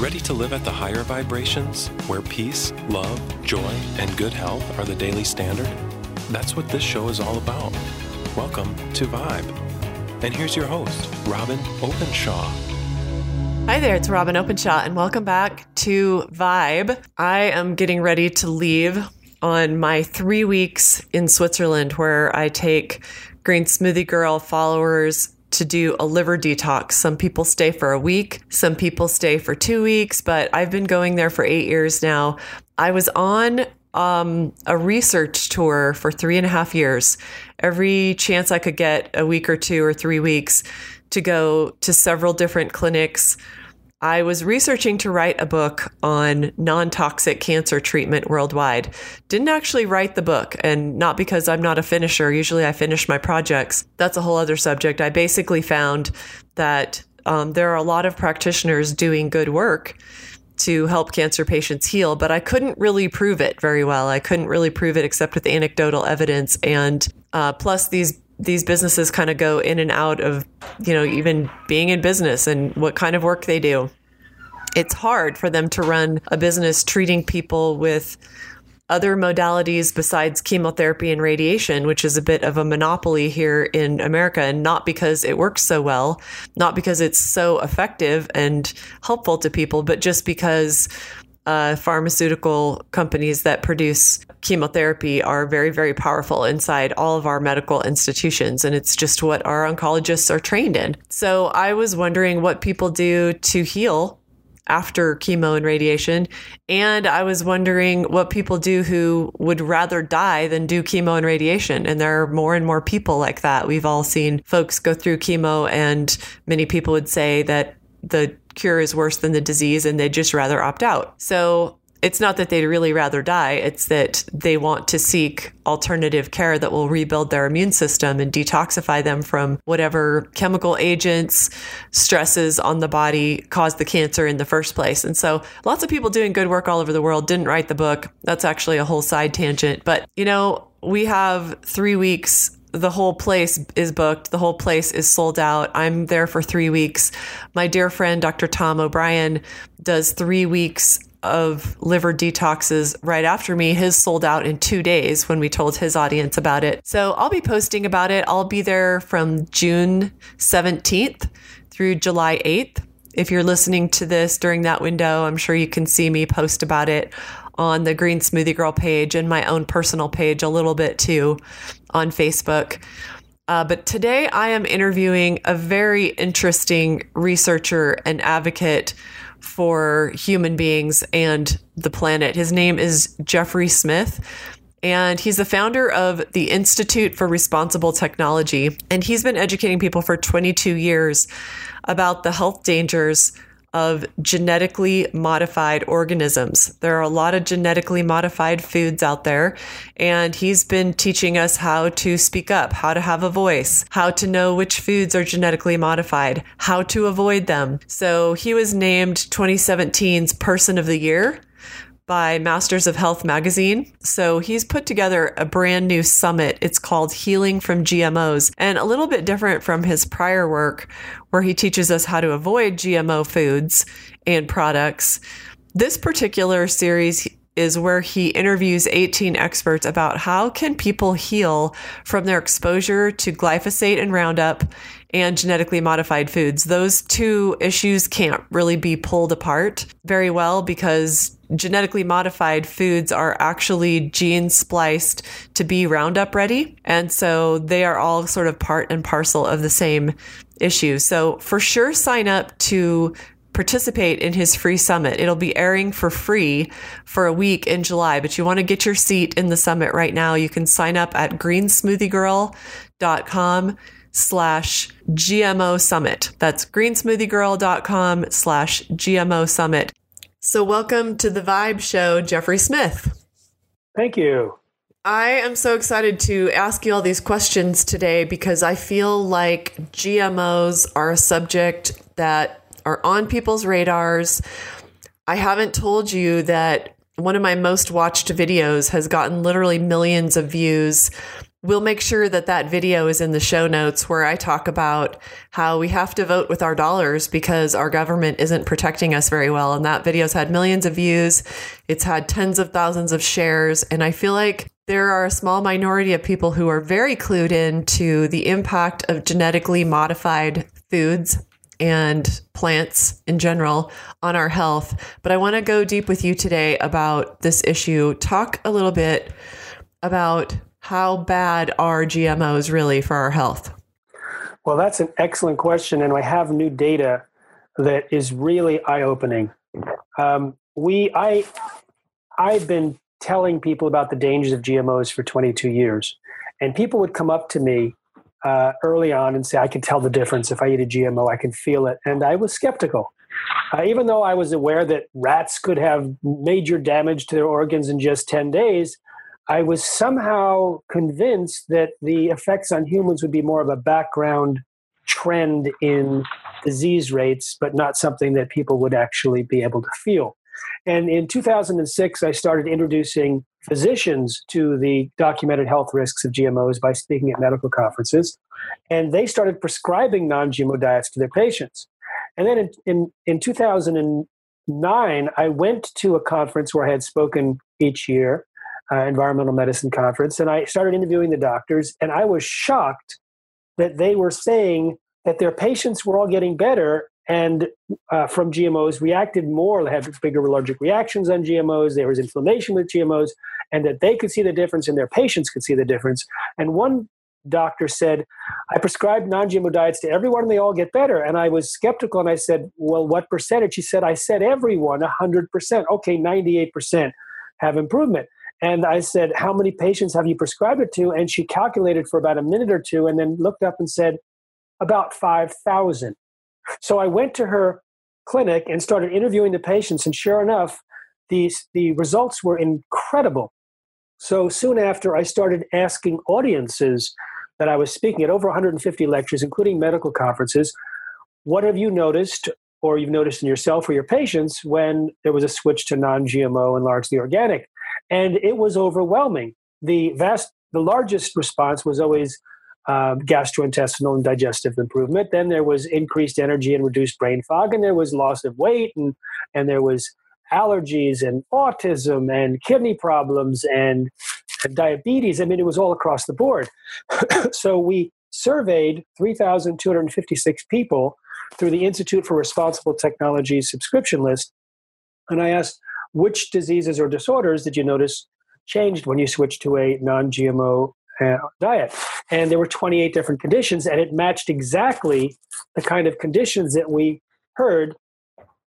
Ready to live at the higher vibrations, where peace, love, joy, and good health are the daily standard? That's what this show is all about. Welcome to Vibe. And here's your host, Robin Openshaw. Hi there, it's Robin Openshaw, and welcome back to Vibe. I am getting ready to leave on my three weeks in Switzerland where I take Green Smoothie Girl followers to do a liver detox. Some people stay for a week, some people stay for two weeks, but I've been going there for eight years now. I was on um, a research tour for three and a half years. Every chance I could get, a week or two or three weeks, to go to several different clinics I was researching to write a book on non toxic cancer treatment worldwide. Didn't actually write the book, and not because I'm not a finisher. Usually I finish my projects. That's a whole other subject. I basically found that um, there are a lot of practitioners doing good work to help cancer patients heal, but I couldn't really prove it very well. I couldn't really prove it except with anecdotal evidence. And uh, plus, these these businesses kind of go in and out of, you know, even being in business and what kind of work they do. It's hard for them to run a business treating people with other modalities besides chemotherapy and radiation, which is a bit of a monopoly here in America, and not because it works so well, not because it's so effective and helpful to people, but just because uh, pharmaceutical companies that produce chemotherapy are very, very powerful inside all of our medical institutions. And it's just what our oncologists are trained in. So I was wondering what people do to heal after chemo and radiation. And I was wondering what people do who would rather die than do chemo and radiation. And there are more and more people like that. We've all seen folks go through chemo, and many people would say that the cure is worse than the disease and they'd just rather opt out. So it's not that they'd really rather die, it's that they want to seek alternative care that will rebuild their immune system and detoxify them from whatever chemical agents, stresses on the body caused the cancer in the first place. And so lots of people doing good work all over the world didn't write the book. That's actually a whole side tangent. But, you know, we have three weeks the whole place is booked. The whole place is sold out. I'm there for three weeks. My dear friend, Dr. Tom O'Brien, does three weeks of liver detoxes right after me. His sold out in two days when we told his audience about it. So I'll be posting about it. I'll be there from June 17th through July 8th. If you're listening to this during that window, I'm sure you can see me post about it on the Green Smoothie Girl page and my own personal page a little bit too on Facebook. Uh, but today I am interviewing a very interesting researcher and advocate for human beings and the planet. His name is Jeffrey Smith. And he's the founder of the Institute for Responsible Technology. And he's been educating people for 22 years about the health dangers of genetically modified organisms. There are a lot of genetically modified foods out there, and he's been teaching us how to speak up, how to have a voice, how to know which foods are genetically modified, how to avoid them. So he was named 2017's Person of the Year by Masters of Health magazine. So he's put together a brand new summit. It's called Healing from GMOs and a little bit different from his prior work where he teaches us how to avoid GMO foods and products. This particular series is where he interviews 18 experts about how can people heal from their exposure to glyphosate and Roundup and genetically modified foods. Those two issues can't really be pulled apart very well because genetically modified foods are actually gene spliced to be Roundup ready. And so they are all sort of part and parcel of the same issue. So for sure, sign up to participate in his free summit. It'll be airing for free for a week in July, but you want to get your seat in the summit right now. You can sign up at greensmoothiegirl.com slash GMO summit. That's greensmoothiegirl.com slash GMO summit. So, welcome to the Vibe Show, Jeffrey Smith. Thank you. I am so excited to ask you all these questions today because I feel like GMOs are a subject that are on people's radars. I haven't told you that one of my most watched videos has gotten literally millions of views we'll make sure that that video is in the show notes where I talk about how we have to vote with our dollars because our government isn't protecting us very well. And that video's had millions of views. It's had tens of thousands of shares. And I feel like there are a small minority of people who are very clued in to the impact of genetically modified foods and plants in general on our health. But I want to go deep with you today about this issue. Talk a little bit about how bad are GMOs really for our health? Well, that's an excellent question, and I have new data that is really eye-opening. Um, we, I, I've been telling people about the dangers of GMOs for 22 years, and people would come up to me uh, early on and say, "I can tell the difference if I eat a GMO. I can feel it," and I was skeptical. Uh, even though I was aware that rats could have major damage to their organs in just 10 days, I was somehow convinced that the effects on humans would be more of a background trend in disease rates, but not something that people would actually be able to feel. And in 2006, I started introducing physicians to the documented health risks of GMOs by speaking at medical conferences. And they started prescribing non GMO diets to their patients. And then in, in, in 2009, I went to a conference where I had spoken each year uh, environmental medicine conference, and I started interviewing the doctors, and I was shocked that they were saying that their patients were all getting better and uh, from GMOs reacted more, had bigger allergic reactions on GMOs, there was inflammation with GMOs, and that they could see the difference and their patients could see the difference. And one doctor said, I prescribed non GMO diets to everyone and they all get better. And I was skeptical and I said, Well, what percentage? He said, I said everyone, 100%. Okay, 98% have improvement. And I said, How many patients have you prescribed it to? And she calculated for about a minute or two and then looked up and said, About 5,000. So I went to her clinic and started interviewing the patients. And sure enough, these, the results were incredible. So soon after, I started asking audiences that I was speaking at over 150 lectures, including medical conferences, what have you noticed or you've noticed in yourself or your patients when there was a switch to non GMO and largely organic? And it was overwhelming. The vast, the largest response was always uh, gastrointestinal and digestive improvement. Then there was increased energy and reduced brain fog, and there was loss of weight, and and there was allergies and autism and kidney problems and, and diabetes. I mean, it was all across the board. so we surveyed 3,256 people through the Institute for Responsible Technology subscription list, and I asked which diseases or disorders did you notice changed when you switched to a non GMO uh, diet? And there were 28 different conditions, and it matched exactly the kind of conditions that we heard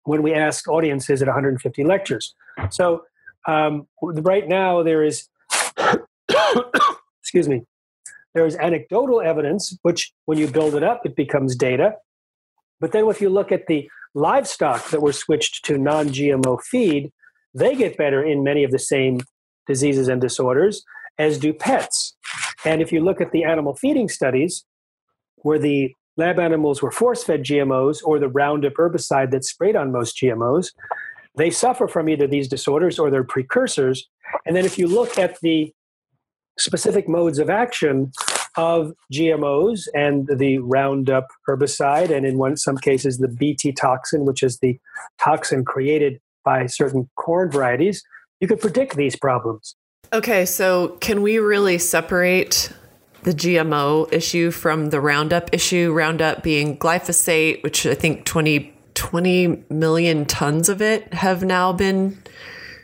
when we asked audiences at 150 lectures. So, um, right now, there is, excuse me, there is anecdotal evidence, which when you build it up, it becomes data. But then if you look at the livestock that were switched to non GMO feed, they get better in many of the same diseases and disorders as do pets. And if you look at the animal feeding studies, where the lab animals were force fed GMOs or the Roundup herbicide that's sprayed on most GMOs, they suffer from either these disorders or their precursors. And then if you look at the specific modes of action of GMOs and the Roundup herbicide, and in one, some cases the Bt toxin, which is the toxin created by certain corn varieties, you could predict these problems. Okay, so can we really separate the GMO issue from the Roundup issue? Roundup being glyphosate, which I think 20, 20 million tons of it have now been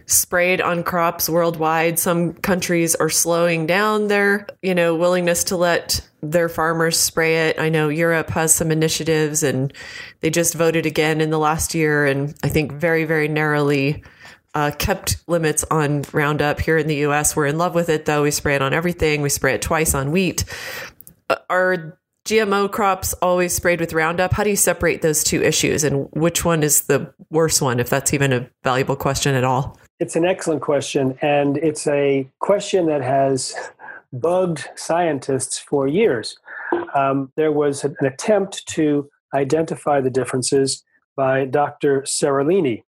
sprayed on crops worldwide. Some countries are slowing down their, you know, willingness to let their farmers spray it. I know Europe has some initiatives and they just voted again in the last year and I think very very narrowly uh, kept limits on Roundup here in the US. We're in love with it though. We spray it on everything. We spray it twice on wheat. Uh, are GMO crops always sprayed with Roundup? How do you separate those two issues and which one is the worst one if that's even a valuable question at all? It's an excellent question, and it's a question that has bugged scientists for years. Um, there was an attempt to identify the differences by Dr. Seralini,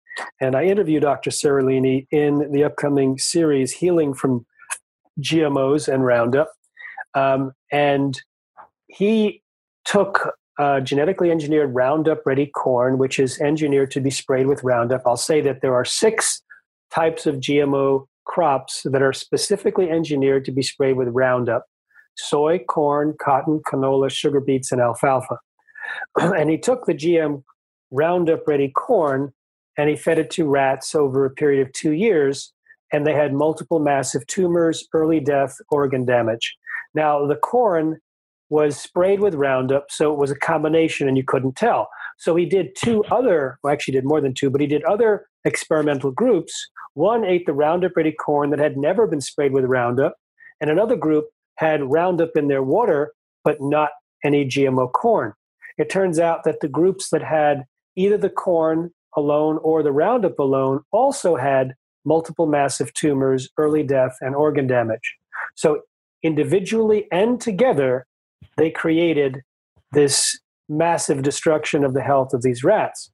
and I interviewed Dr. Seralini in the upcoming series Healing from GMOs and Roundup. Um, and he took uh, genetically engineered Roundup ready corn, which is engineered to be sprayed with Roundup. I'll say that there are six types of GMO crops that are specifically engineered to be sprayed with Roundup soy, corn, cotton, canola, sugar beets, and alfalfa. and he took the GM Roundup ready corn and he fed it to rats over a period of two years, and they had multiple massive tumors, early death, organ damage. Now, the corn was sprayed with Roundup, so it was a combination and you couldn't tell. So he did two other, well, actually did more than two, but he did other experimental groups. One ate the Roundup ready corn that had never been sprayed with Roundup, and another group had Roundup in their water, but not any GMO corn. It turns out that the groups that had either the corn alone or the Roundup alone also had multiple massive tumors, early death, and organ damage. So, individually and together, they created this massive destruction of the health of these rats.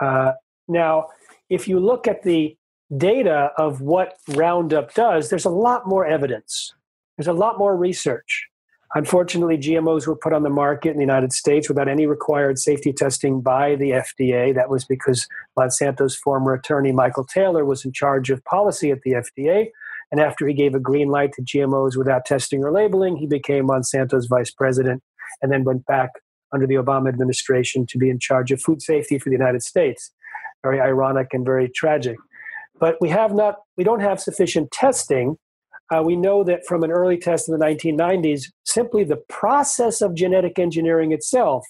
Uh, now, if you look at the data of what Roundup does, there's a lot more evidence. There's a lot more research. Unfortunately, GMOs were put on the market in the United States without any required safety testing by the FDA. That was because Monsanto's former attorney, Michael Taylor, was in charge of policy at the FDA. And after he gave a green light to GMOs without testing or labeling, he became Monsanto's vice president and then went back under the Obama administration to be in charge of food safety for the United States. Very ironic and very tragic. But we have not, we don't have sufficient testing uh, we know that from an early test in the 1990s, simply the process of genetic engineering itself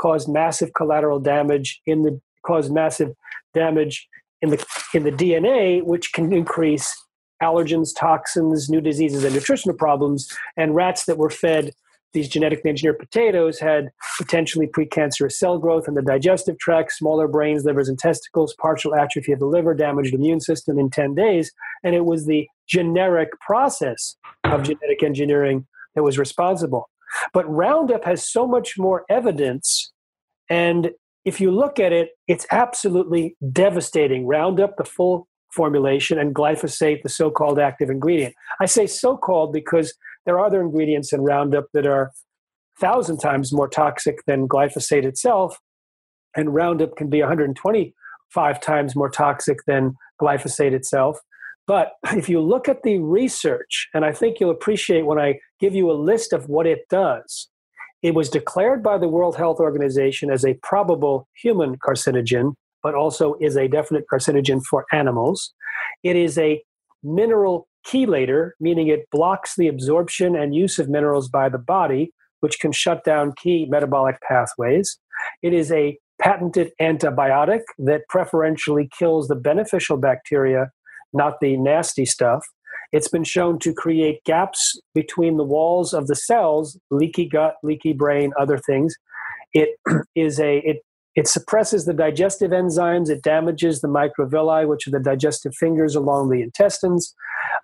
caused massive collateral damage in the caused massive damage in the in the DNA, which can increase allergens, toxins, new diseases, and nutritional problems. And rats that were fed these genetically engineered potatoes had potentially precancerous cell growth in the digestive tract, smaller brains, livers, and testicles, partial atrophy of the liver, damaged immune system in 10 days. And it was the generic process of genetic engineering that was responsible. But Roundup has so much more evidence. And if you look at it, it's absolutely devastating. Roundup, the full formulation, and glyphosate, the so called active ingredient. I say so called because there are other ingredients in Roundup that are thousand times more toxic than glyphosate itself, and Roundup can be 125 times more toxic than glyphosate itself. But if you look at the research, and I think you'll appreciate when I give you a list of what it does, it was declared by the World Health Organization as a probable human carcinogen, but also is a definite carcinogen for animals. It is a mineral chelator, meaning it blocks the absorption and use of minerals by the body, which can shut down key metabolic pathways. It is a patented antibiotic that preferentially kills the beneficial bacteria, not the nasty stuff. It's been shown to create gaps between the walls of the cells, leaky gut, leaky brain, other things. It is a it it suppresses the digestive enzymes. It damages the microvilli, which are the digestive fingers along the intestines.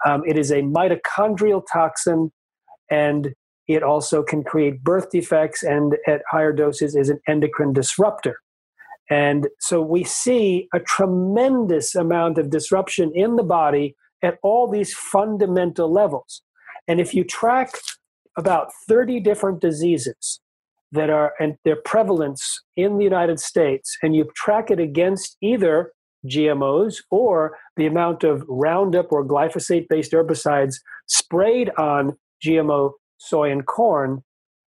Um, it is a mitochondrial toxin, and it also can create birth defects, and at higher doses is an endocrine disruptor. And so we see a tremendous amount of disruption in the body at all these fundamental levels. And if you track about 30 different diseases that are and their prevalence in the United States, and you track it against either GMOs or the amount of Roundup or glyphosate based herbicides sprayed on GMO soy and corn,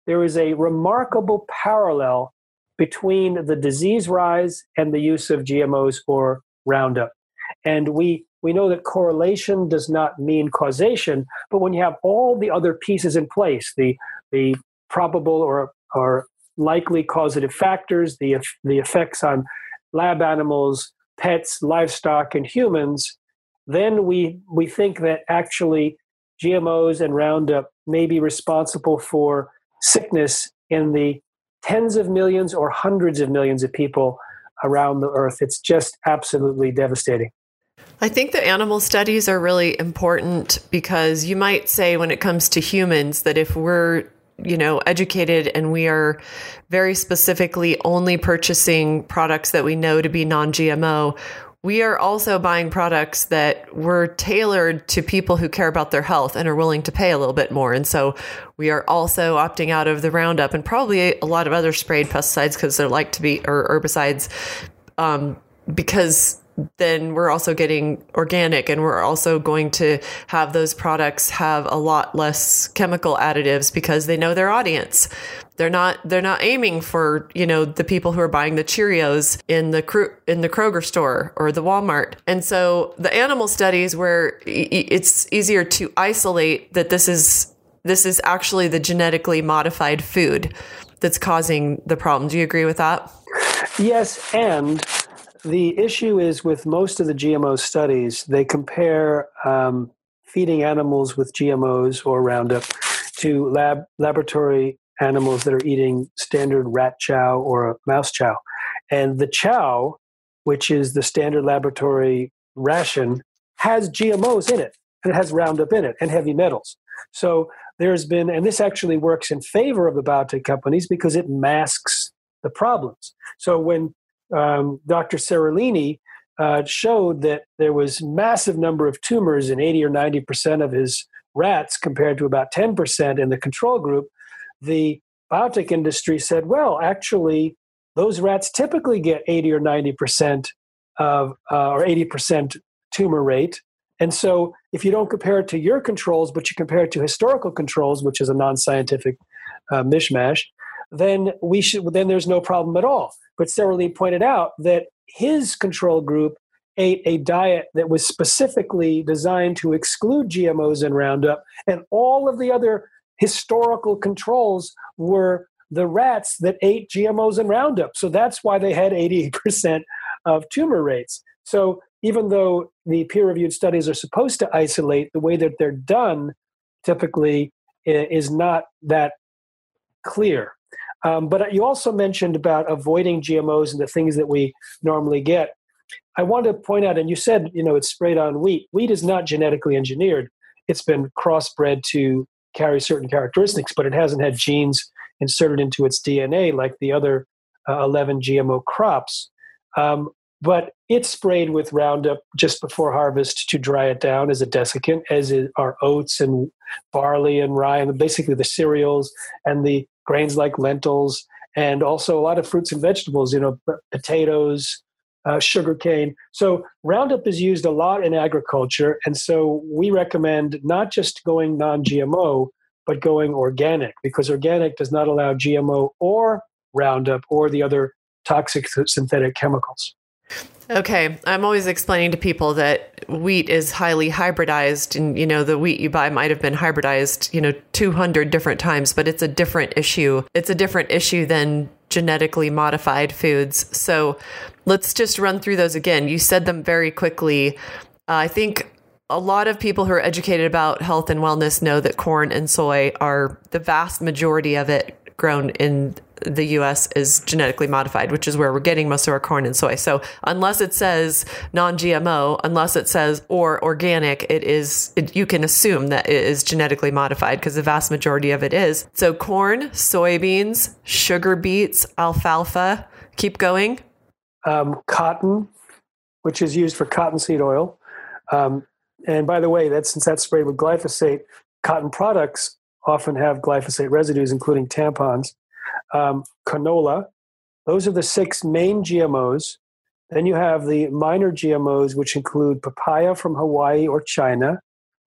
there is a remarkable parallel between the disease rise and the use of GMOs or Roundup. And we, we know that correlation does not mean causation, but when you have all the other pieces in place, the, the probable or or likely causative factors, the, the effects on lab animals, pets, livestock, and humans, then we, we think that actually GMOs and Roundup may be responsible for sickness in the tens of millions or hundreds of millions of people around the earth. It's just absolutely devastating. I think the animal studies are really important because you might say, when it comes to humans, that if we're you know, educated and we are very specifically only purchasing products that we know to be non GMO, we are also buying products that were tailored to people who care about their health and are willing to pay a little bit more. And so we are also opting out of the Roundup and probably a lot of other sprayed pesticides because they're like to be, or herbicides, um, because then we're also getting organic and we're also going to have those products have a lot less chemical additives because they know their audience. They're not they're not aiming for you know the people who are buying the cheerios in the in the kroger store or the walmart. And so the animal studies where it's easier to isolate that this is this is actually the genetically modified food that's causing the problem. Do you agree with that? Yes and the issue is with most of the GMO studies, they compare um, feeding animals with GMOs or Roundup to lab laboratory animals that are eating standard rat chow or mouse chow. And the chow, which is the standard laboratory ration, has GMOs in it and it has Roundup in it and heavy metals. So there's been, and this actually works in favor of the biotech companies because it masks the problems. So when um, Dr. Seralini uh, showed that there was massive number of tumors in 80 or 90 percent of his rats compared to about 10 percent in the control group. The biotech industry said, well, actually, those rats typically get 80 or 90 percent of uh, or 80 percent tumor rate. And so, if you don't compare it to your controls, but you compare it to historical controls, which is a non-scientific uh, mishmash, then we should then there's no problem at all. But Seralini pointed out that his control group ate a diet that was specifically designed to exclude GMOs and Roundup, and all of the other historical controls were the rats that ate GMOs and Roundup. So that's why they had 88% of tumor rates. So even though the peer reviewed studies are supposed to isolate, the way that they're done typically eh, is not that clear. Um, but you also mentioned about avoiding GMOs and the things that we normally get. I want to point out, and you said, you know, it's sprayed on wheat. Wheat is not genetically engineered. It's been crossbred to carry certain characteristics, but it hasn't had genes inserted into its DNA like the other uh, 11 GMO crops. Um, but it's sprayed with Roundup just before harvest to dry it down as a desiccant, as are oats and barley and rye, and basically the cereals and the grains like lentils, and also a lot of fruits and vegetables, you know, potatoes, uh, sugarcane. So Roundup is used a lot in agriculture, and so we recommend not just going non-GMO, but going organic because organic does not allow GMO or Roundup or the other toxic synthetic chemicals. Okay, I'm always explaining to people that wheat is highly hybridized and you know the wheat you buy might have been hybridized, you know, 200 different times, but it's a different issue. It's a different issue than genetically modified foods. So, let's just run through those again. You said them very quickly. Uh, I think a lot of people who are educated about health and wellness know that corn and soy are the vast majority of it grown in the US is genetically modified, which is where we're getting most of our corn and soy. So unless it says non-GMO, unless it says or organic, it is it, you can assume that it is genetically modified because the vast majority of it is. So corn, soybeans, sugar beets, alfalfa. Keep going. Um, cotton, which is used for cottonseed oil. Um, and by the way, that since that's sprayed with glyphosate, cotton products often have glyphosate residues, including tampons um, canola. Those are the six main GMOs. Then you have the minor GMOs, which include papaya from Hawaii or China,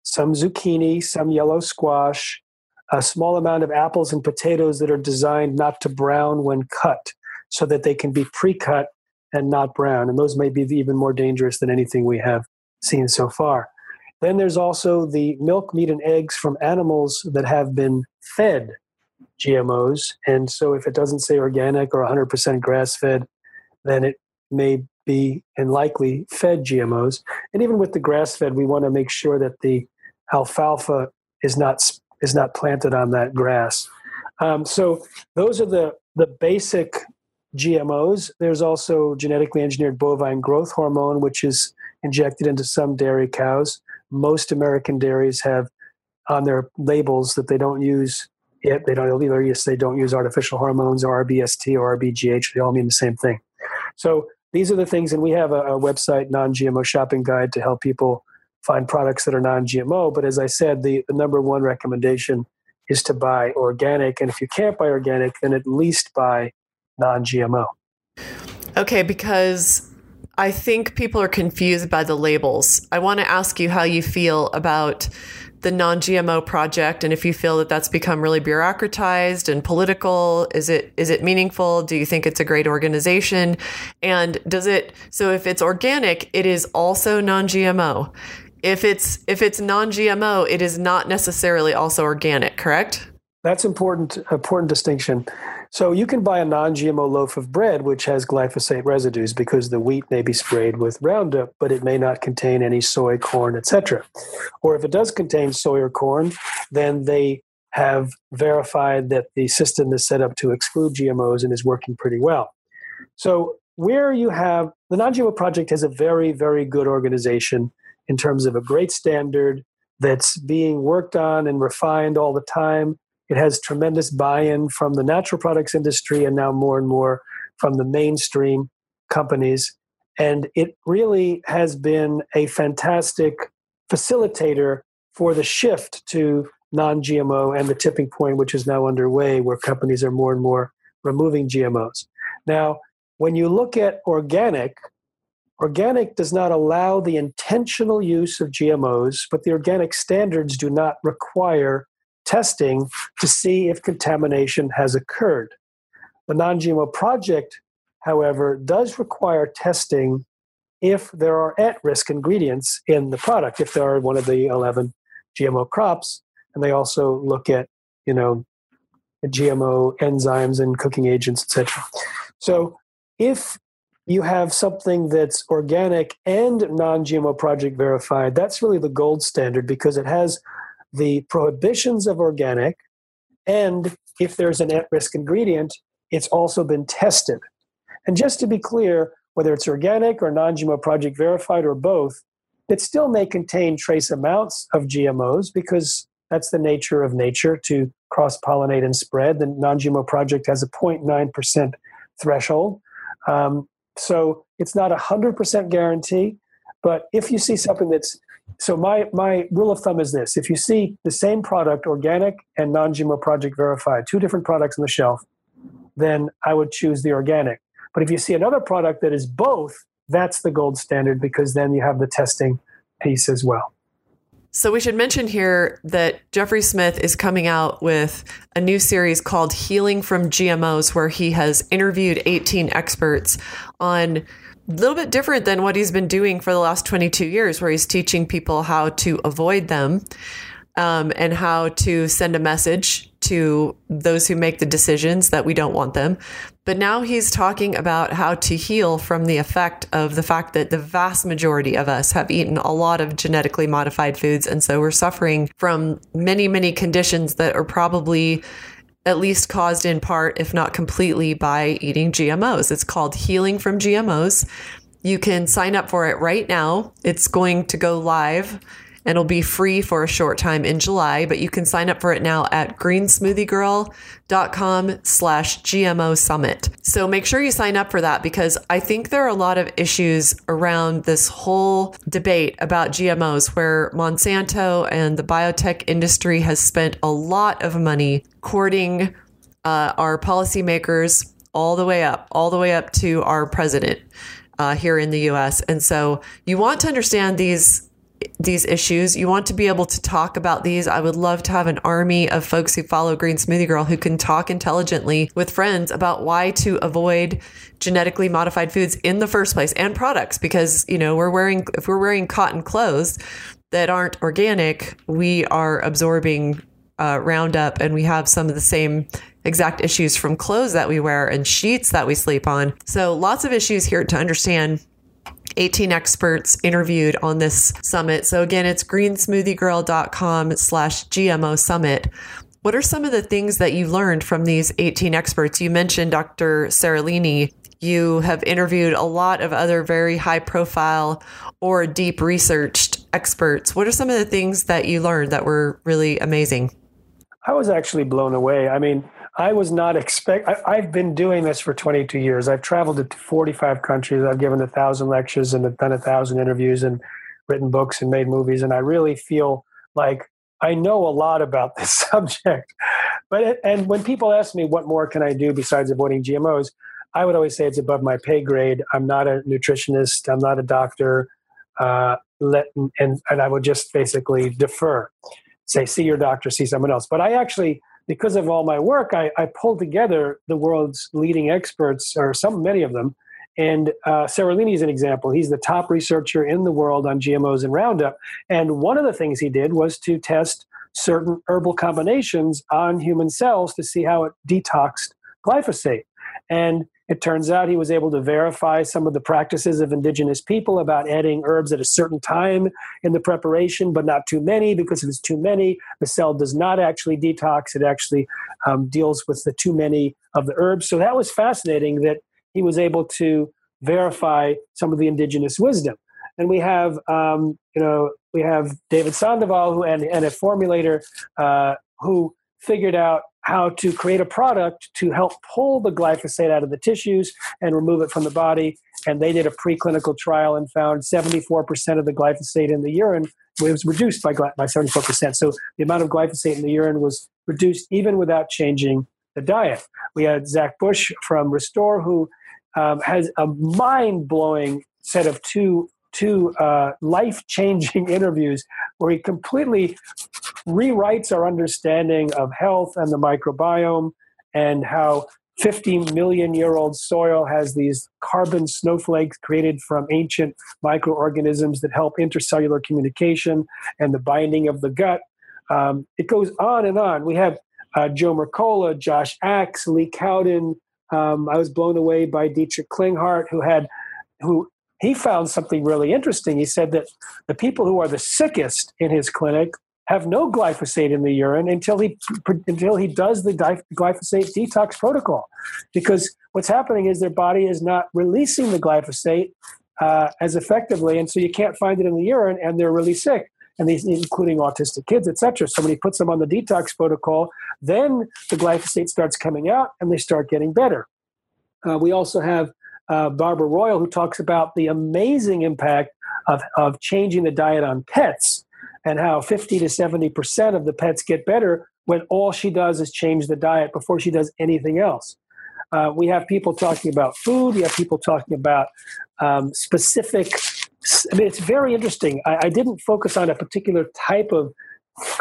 some zucchini, some yellow squash, a small amount of apples and potatoes that are designed not to brown when cut so that they can be pre cut and not brown. And those may be even more dangerous than anything we have seen so far. Then there's also the milk, meat, and eggs from animals that have been fed GMOs. And so if it doesn't say organic or 100% grass fed, then it may be and likely fed GMOs. And even with the grass fed, we want to make sure that the alfalfa is not is not planted on that grass. Um, so those are the the basic GMOs. There's also genetically engineered bovine growth hormone, which is injected into some dairy cows. Most American dairies have on their labels that they don't use it. They don't either. Yes, they don't use artificial hormones or RBST or RBGH. They all mean the same thing. So these are the things, and we have a, a website, non GMO shopping guide, to help people find products that are non GMO. But as I said, the, the number one recommendation is to buy organic. And if you can't buy organic, then at least buy non GMO. Okay, because I think people are confused by the labels. I want to ask you how you feel about the non GMO project and if you feel that that's become really bureaucratized and political. Is it is it meaningful? Do you think it's a great organization? And does it so if it's organic, it is also non GMO. If it's if it's non GMO, it is not necessarily also organic, correct? That's important important distinction. So you can buy a non-GMO loaf of bread which has glyphosate residues because the wheat may be sprayed with Roundup, but it may not contain any soy, corn, etc. Or if it does contain soy or corn, then they have verified that the system is set up to exclude GMOs and is working pretty well. So where you have the non-GMO project has a very very good organization in terms of a great standard that's being worked on and refined all the time it has tremendous buy in from the natural products industry and now more and more from the mainstream companies. And it really has been a fantastic facilitator for the shift to non GMO and the tipping point, which is now underway, where companies are more and more removing GMOs. Now, when you look at organic, organic does not allow the intentional use of GMOs, but the organic standards do not require testing to see if contamination has occurred. The non GMO project, however, does require testing if there are at risk ingredients in the product, if there are one of the 11 GMO crops. And they also look at, you know, GMO enzymes and cooking agents, etc. So if you have something that's organic and non GMO project verified, that's really the gold standard because it has the prohibitions of organic, and if there's an at risk ingredient, it's also been tested. And just to be clear, whether it's organic or non GMO project verified or both, it still may contain trace amounts of GMOs because that's the nature of nature to cross pollinate and spread. The non GMO project has a 0.9% threshold. Um, so it's not a 100% guarantee, but if you see something that's so my my rule of thumb is this: if you see the same product, organic and non-GMO project verified, two different products on the shelf, then I would choose the organic. But if you see another product that is both, that's the gold standard because then you have the testing piece as well. So we should mention here that Jeffrey Smith is coming out with a new series called Healing from GMOs, where he has interviewed 18 experts on little bit different than what he's been doing for the last 22 years, where he's teaching people how to avoid them um, and how to send a message to those who make the decisions that we don't want them. But now he's talking about how to heal from the effect of the fact that the vast majority of us have eaten a lot of genetically modified foods. And so we're suffering from many, many conditions that are probably at least caused in part, if not completely, by eating GMOs. It's called Healing from GMOs. You can sign up for it right now. It's going to go live and it'll be free for a short time in July, but you can sign up for it now at greensmoothiegirl.com slash GMO summit. So make sure you sign up for that because I think there are a lot of issues around this whole debate about GMOs where Monsanto and the biotech industry has spent a lot of money courting uh, our policymakers all the way up, all the way up to our president uh, here in the US. And so you want to understand these these issues. You want to be able to talk about these. I would love to have an army of folks who follow Green Smoothie Girl who can talk intelligently with friends about why to avoid genetically modified foods in the first place and products because, you know, we're wearing if we're wearing cotton clothes that aren't organic, we are absorbing uh, Roundup and we have some of the same exact issues from clothes that we wear and sheets that we sleep on. So lots of issues here to understand 18 experts interviewed on this summit. So again, it's greensmoothiegirl.com slash GMO summit. What are some of the things that you learned from these 18 experts? You mentioned Dr. Seralini. You have interviewed a lot of other very high profile or deep researched experts. What are some of the things that you learned that were really amazing? I was actually blown away. I mean, I was not expect. I, have been doing this for 22 years. I've traveled to 45 countries. I've given a thousand lectures and have done a thousand interviews and written books and made movies. And I really feel like I know a lot about this subject. But it, and when people ask me what more can I do besides avoiding GMOs, I would always say it's above my pay grade. I'm not a nutritionist. I'm not a doctor. Uh, let and and I would just basically defer. Say, see your doctor, see someone else. But I actually because of all my work, I, I pulled together the world's leading experts, or some, many of them. And uh, Seralini is an example. He's the top researcher in the world on GMOs and Roundup. And one of the things he did was to test certain herbal combinations on human cells to see how it detoxed glyphosate. And it turns out he was able to verify some of the practices of indigenous people about adding herbs at a certain time in the preparation, but not too many because if it's too many, the cell does not actually detox. It actually um, deals with the too many of the herbs. So that was fascinating that he was able to verify some of the indigenous wisdom. And we have, um, you know, we have David Sandoval who and, and a formulator uh, who figured out how to create a product to help pull the glyphosate out of the tissues and remove it from the body. And they did a preclinical trial and found 74% of the glyphosate in the urine was reduced by, by 74%. So the amount of glyphosate in the urine was reduced even without changing the diet. We had Zach Bush from Restore who um, has a mind blowing set of two two uh, life changing interviews where he completely rewrites our understanding of health and the microbiome and how 50 million year old soil has these carbon snowflakes created from ancient microorganisms that help intercellular communication and the binding of the gut. Um, it goes on and on. We have uh, Joe Mercola, Josh Axe, Lee Cowden. Um, I was blown away by Dietrich Klinghardt, who had who he found something really interesting. He said that the people who are the sickest in his clinic have no glyphosate in the urine until he until he does the glyphosate detox protocol, because what's happening is their body is not releasing the glyphosate uh, as effectively, and so you can't find it in the urine, and they're really sick. And these, including autistic kids, etc. So when he puts them on the detox protocol, then the glyphosate starts coming out, and they start getting better. Uh, we also have uh, Barbara Royal, who talks about the amazing impact of, of changing the diet on pets and how 50 to 70% of the pets get better when all she does is change the diet before she does anything else. Uh, we have people talking about food, we have people talking about um, specific. I mean, it's very interesting. I, I didn't focus on a particular type of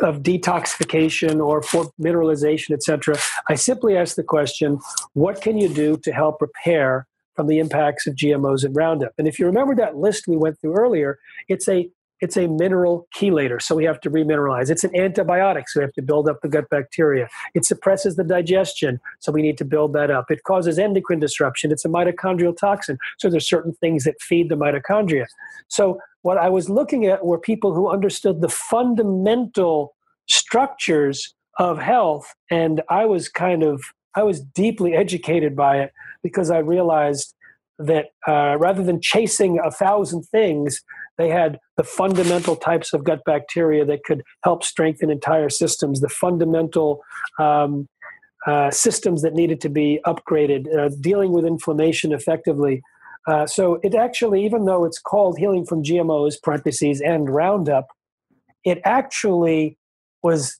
of detoxification or for mineralization, etc. I simply asked the question, what can you do to help repair from the impacts of GMOs and Roundup. And if you remember that list we went through earlier, it's a it's a mineral chelator, so we have to remineralize. It's an antibiotic, so we have to build up the gut bacteria. It suppresses the digestion, so we need to build that up. It causes endocrine disruption. It's a mitochondrial toxin, so there's certain things that feed the mitochondria. So what I was looking at were people who understood the fundamental structures of health, and I was kind of I was deeply educated by it because I realized that uh, rather than chasing a thousand things, they had the fundamental types of gut bacteria that could help strengthen entire systems, the fundamental um, uh, systems that needed to be upgraded, uh, dealing with inflammation effectively. Uh, so it actually, even though it's called healing from GMOs parentheses and Roundup, it actually was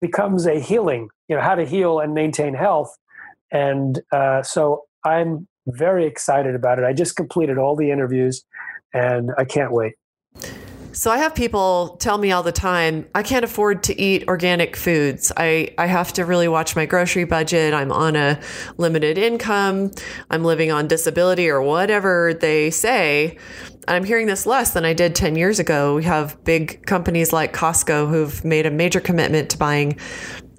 becomes a healing. You know how to heal and maintain health, and uh, so I'm very excited about it. I just completed all the interviews and I can't wait. So I have people tell me all the time, I can't afford to eat organic foods. I, I have to really watch my grocery budget. I'm on a limited income. I'm living on disability or whatever they say. I'm hearing this less than I did 10 years ago. We have big companies like Costco who've made a major commitment to buying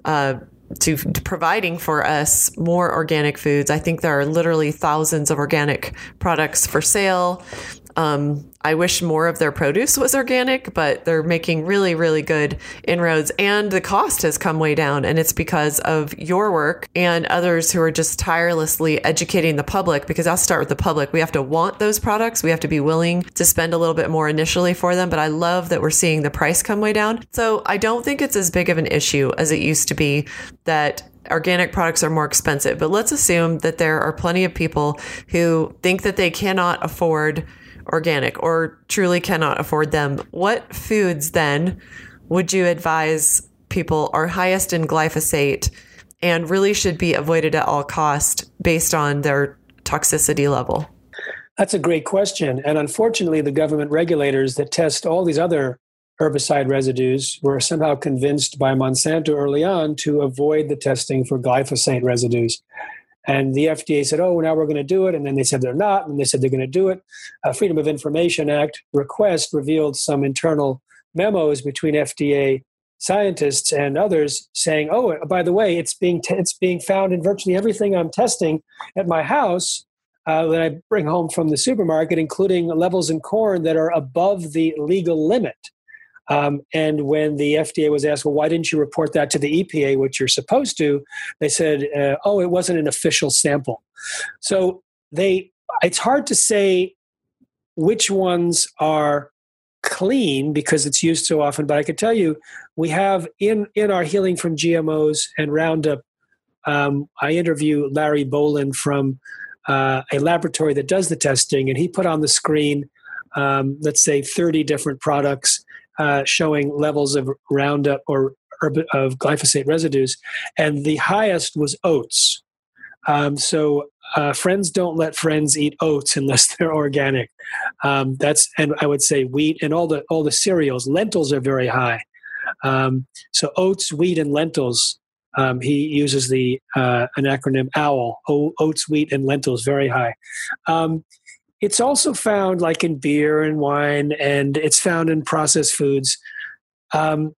uh, to, to, providing for us more organic foods. I think there are literally thousands of organic products for sale. Um, I wish more of their produce was organic, but they're making really, really good inroads. And the cost has come way down. And it's because of your work and others who are just tirelessly educating the public. Because I'll start with the public. We have to want those products, we have to be willing to spend a little bit more initially for them. But I love that we're seeing the price come way down. So I don't think it's as big of an issue as it used to be that organic products are more expensive. But let's assume that there are plenty of people who think that they cannot afford organic or truly cannot afford them. What foods then would you advise people are highest in glyphosate and really should be avoided at all cost based on their toxicity level? That's a great question. And unfortunately, the government regulators that test all these other herbicide residues were somehow convinced by Monsanto early on to avoid the testing for glyphosate residues. And the FDA said, oh, now we're going to do it. And then they said they're not. And they said they're going to do it. A Freedom of Information Act request revealed some internal memos between FDA scientists and others saying, oh, by the way, it's being, t- it's being found in virtually everything I'm testing at my house uh, that I bring home from the supermarket, including levels in corn that are above the legal limit. Um, and when the FDA was asked, well, why didn't you report that to the EPA, which you're supposed to? They said, uh, oh, it wasn't an official sample. So they, it's hard to say which ones are clean because it's used so often. But I can tell you, we have in in our healing from GMOs and Roundup. Um, I interview Larry Bohlen from uh, a laboratory that does the testing, and he put on the screen, um, let's say, 30 different products uh, showing levels of Roundup or of glyphosate residues, and the highest was oats. Um, so uh, friends don't let friends eat oats unless they're organic. Um, that's and I would say wheat and all the all the cereals. Lentils are very high. Um, so oats, wheat, and lentils. Um, he uses the uh, an acronym OWL: o- oats, wheat, and lentils. Very high. It's also found like in beer and wine, and it's found in processed foods. Um,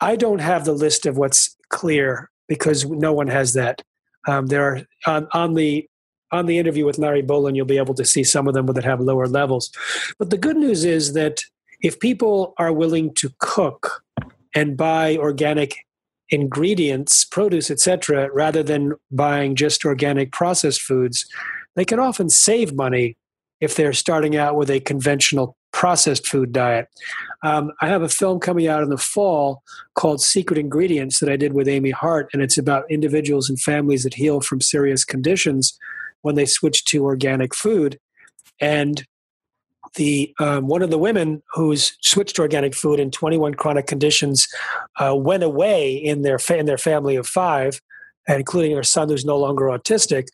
I don't have the list of what's clear because no one has that. Um, there are on, on, the on the interview with Larry Bohlen, you'll be able to see some of them that have lower levels. But the good news is that if people are willing to cook and buy organic ingredients, produce, etc., rather than buying just organic processed foods, they can often save money if they're starting out with a conventional processed food diet. Um, I have a film coming out in the fall called Secret Ingredients that I did with Amy Hart, and it's about individuals and families that heal from serious conditions when they switch to organic food. And the um, one of the women who's switched to organic food in 21 chronic conditions uh, went away in their fa- in their family of five, including her son who's no longer autistic,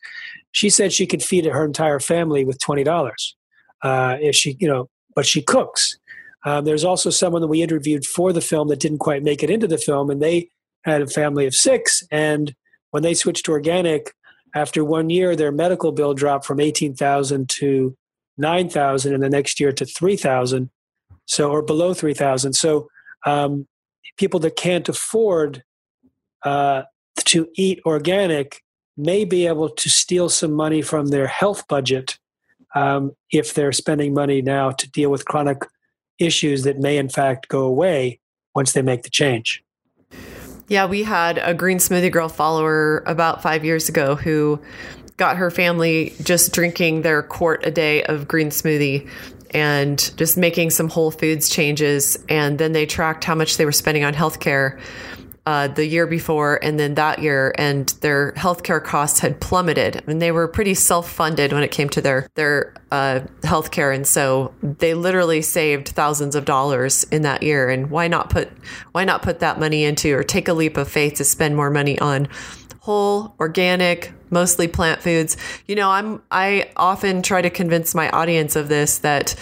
she said she could feed her entire family with twenty dollars uh, if she, you know, but she cooks. Um, there's also someone that we interviewed for the film that didn't quite make it into the film, and they had a family of six. And when they switched to organic, after one year, their medical bill dropped from eighteen thousand to nine thousand, and the next year to three thousand. So, or below three thousand. So, um, people that can't afford uh, to eat organic may be able to steal some money from their health budget um, if they're spending money now to deal with chronic issues that may in fact go away once they make the change. Yeah, we had a Green Smoothie Girl follower about five years ago who got her family just drinking their quart a day of green smoothie and just making some whole foods changes. And then they tracked how much they were spending on healthcare uh, the year before and then that year, and their healthcare costs had plummeted. And they were pretty self-funded when it came to their their uh, healthcare, and so they literally saved thousands of dollars in that year. And why not put why not put that money into or take a leap of faith to spend more money on whole, organic, mostly plant foods? You know, I'm I often try to convince my audience of this that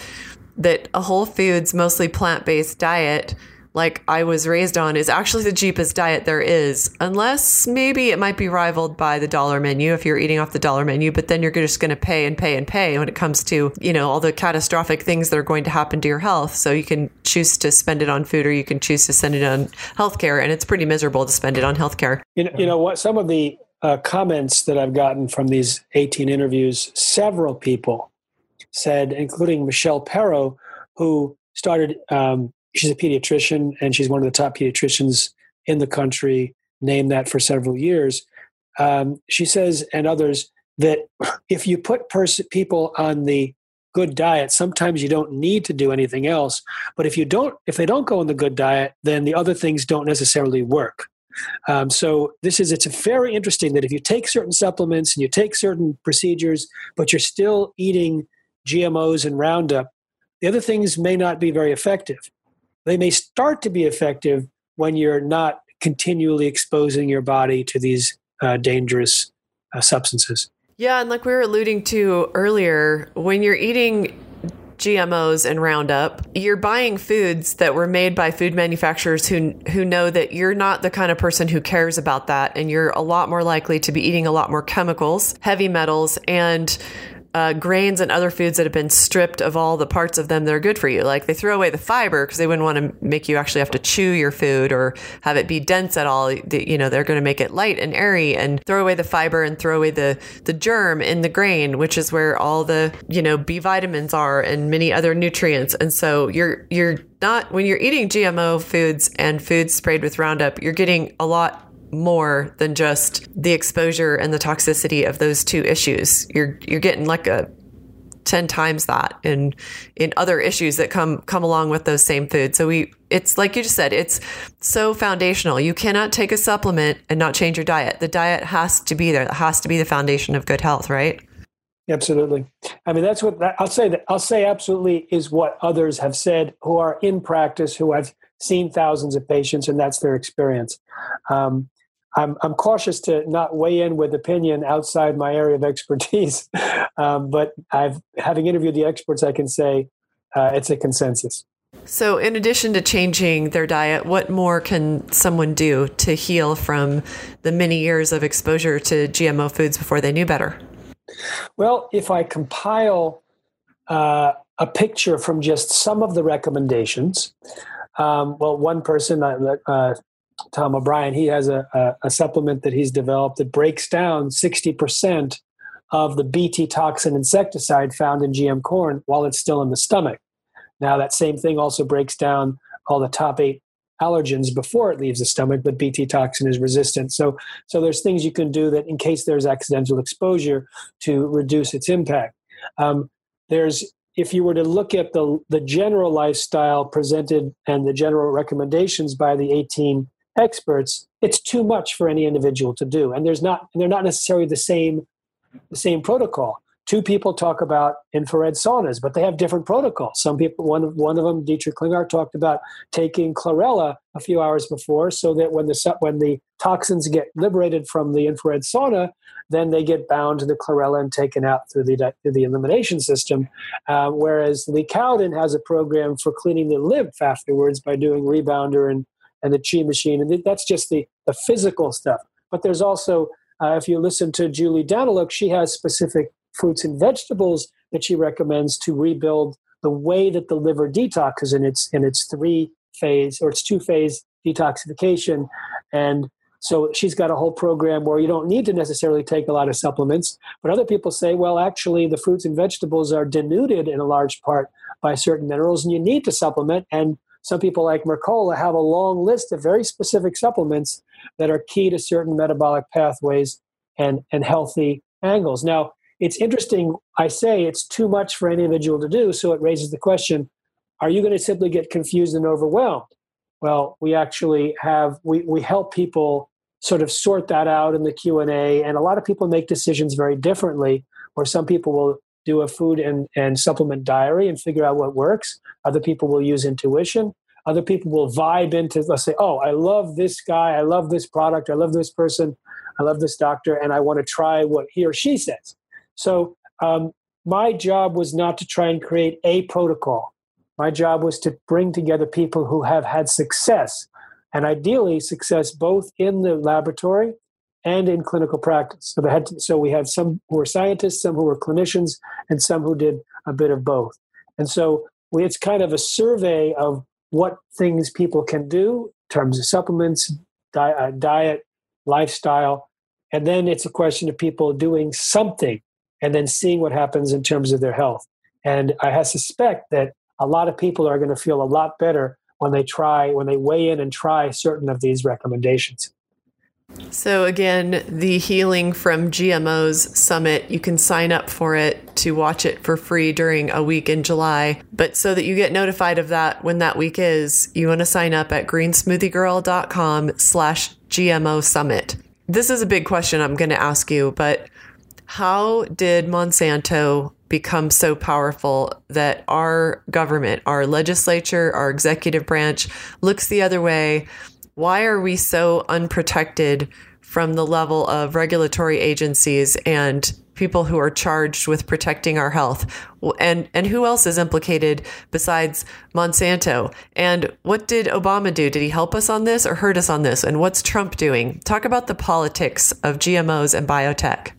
that a whole foods, mostly plant based diet like I was raised on is actually the cheapest diet there is, unless maybe it might be rivaled by the dollar menu if you're eating off the dollar menu, but then you're just going to pay and pay and pay when it comes to, you know, all the catastrophic things that are going to happen to your health. So you can choose to spend it on food or you can choose to spend it on healthcare. And it's pretty miserable to spend it on healthcare. You know, you know what? Some of the uh, comments that I've gotten from these 18 interviews, several people said, including Michelle Perro, who started, um, she's a pediatrician and she's one of the top pediatricians in the country, named that for several years. Um, she says, and others, that if you put pers- people on the good diet, sometimes you don't need to do anything else. But if you don't, if they don't go on the good diet, then the other things don't necessarily work. Um, so this is it's very interesting that if you take certain supplements and you take certain procedures, but you're still eating GMOs and Roundup, the other things may not be very effective. They may start to be effective when you're not continually exposing your body to these uh, dangerous uh, substances. Yeah, and like we were alluding to earlier, when you're eating GMOs and Roundup, you're buying foods that were made by food manufacturers who who know that you're not the kind of person who cares about that and you're a lot more likely to be eating a lot more chemicals, heavy metals and uh, grains and other foods that have been stripped of all the parts of them that are good for you. Like they throw away the fiber because they wouldn't want to make you actually have to chew your food or have it be dense at all. you know, they're going to make it light and airy and throw away the fiber and throw away the, the germ in the grain, which is where all the, you know, B vitamins are and many other nutrients. And so you're, you're not, when you're eating GMO foods and foods sprayed with Roundup, you're getting a lot more than just the exposure and the toxicity of those two issues. You're you're getting like a 10 times that in in other issues that come come along with those same foods. So we it's like you just said, it's so foundational. You cannot take a supplement and not change your diet. The diet has to be there. It has to be the foundation of good health, right? Absolutely. I mean, that's what I'll say. That I'll say absolutely is what others have said who are in practice, who I've seen thousands of patients, and that's their experience. Um, I'm, I'm cautious to not weigh in with opinion outside my area of expertise, um, but I've having interviewed the experts, I can say uh, it's a consensus. So, in addition to changing their diet, what more can someone do to heal from the many years of exposure to GMO foods before they knew better? Well, if I compile uh, a picture from just some of the recommendations, um, well, one person, uh, uh Tom O'Bryan, he has a, a, a supplement that he's developed that breaks down 60% of the Bt toxin insecticide found in GM corn while it's still in the stomach. Now, that same thing also breaks down all the top eight allergens before it leaves the stomach, but Bt toxin is resistant. So, so there's things you can do that in case there's accidental exposure to reduce its impact. Um, there's if you were to look at the the general lifestyle presented and the general recommendations by the 18 experts, it's too much for any individual to do. And there's not, they're not necessarily the same, the same protocol. Two people talk about infrared saunas, but they have different protocols. Some people, one of one of them, Dietrich Klinghardt, talked about taking chlorella a few hours before, so that when the when the toxins get liberated from the infrared sauna, then they get bound to the chlorella and taken out through the through the elimination system. Uh, whereas Lee Cowden has a program for cleaning the lymph afterwards by doing rebounder and and the chi machine. And that's just the, the physical stuff. But there's also, uh, if you listen to Julie Daniluk, she has specific fruits and vegetables that she recommends to rebuild the way that the liver detoxes in its in its three phase or its two phase detoxification. And so she's got a whole program where you don't need to necessarily take a lot of supplements. But other people say, well, actually, the fruits and vegetables are denuded in a large part by certain minerals, and you need to supplement. And some people like Mercola have a long list of very specific supplements that are key to certain metabolic pathways and, and healthy angles. Now, it's interesting. I say it's too much for any individual to do, so it raises the question are you going to simply get confused and overwhelmed? Well, we actually have, we, we help people sort of sort that out in the q&a and a lot of people make decisions very differently where some people will do a food and, and supplement diary and figure out what works. Other people will use intuition. Other people will vibe into, let's say, oh, I love this guy. I love this product. I love this person. I love this doctor. And I want to try what he or she says. So um, my job was not to try and create a protocol. My job was to bring together people who have had success and ideally success both in the laboratory and in clinical practice. So, to, so we had some who were scientists, some who were clinicians, and some who did a bit of both. And so we, it's kind of a survey of what things people can do in terms of supplements, di- uh, diet, lifestyle, and then it's a question of people doing something and then seeing what happens in terms of their health. And I suspect that a lot of people are going to feel a lot better when they try, when they weigh in and try certain of these recommendations. So, again, the Healing from GMOs Summit, you can sign up for it to watch it for free during a week in July. But so that you get notified of that when that week is, you want to sign up at greensmoothiegirl.com slash GMO Summit. This is a big question I'm going to ask you, but how did Monsanto become so powerful that our government, our legislature, our executive branch looks the other way why are we so unprotected from the level of regulatory agencies and people who are charged with protecting our health and and who else is implicated besides Monsanto and what did Obama do did he help us on this or hurt us on this and what's Trump doing talk about the politics of GMOs and biotech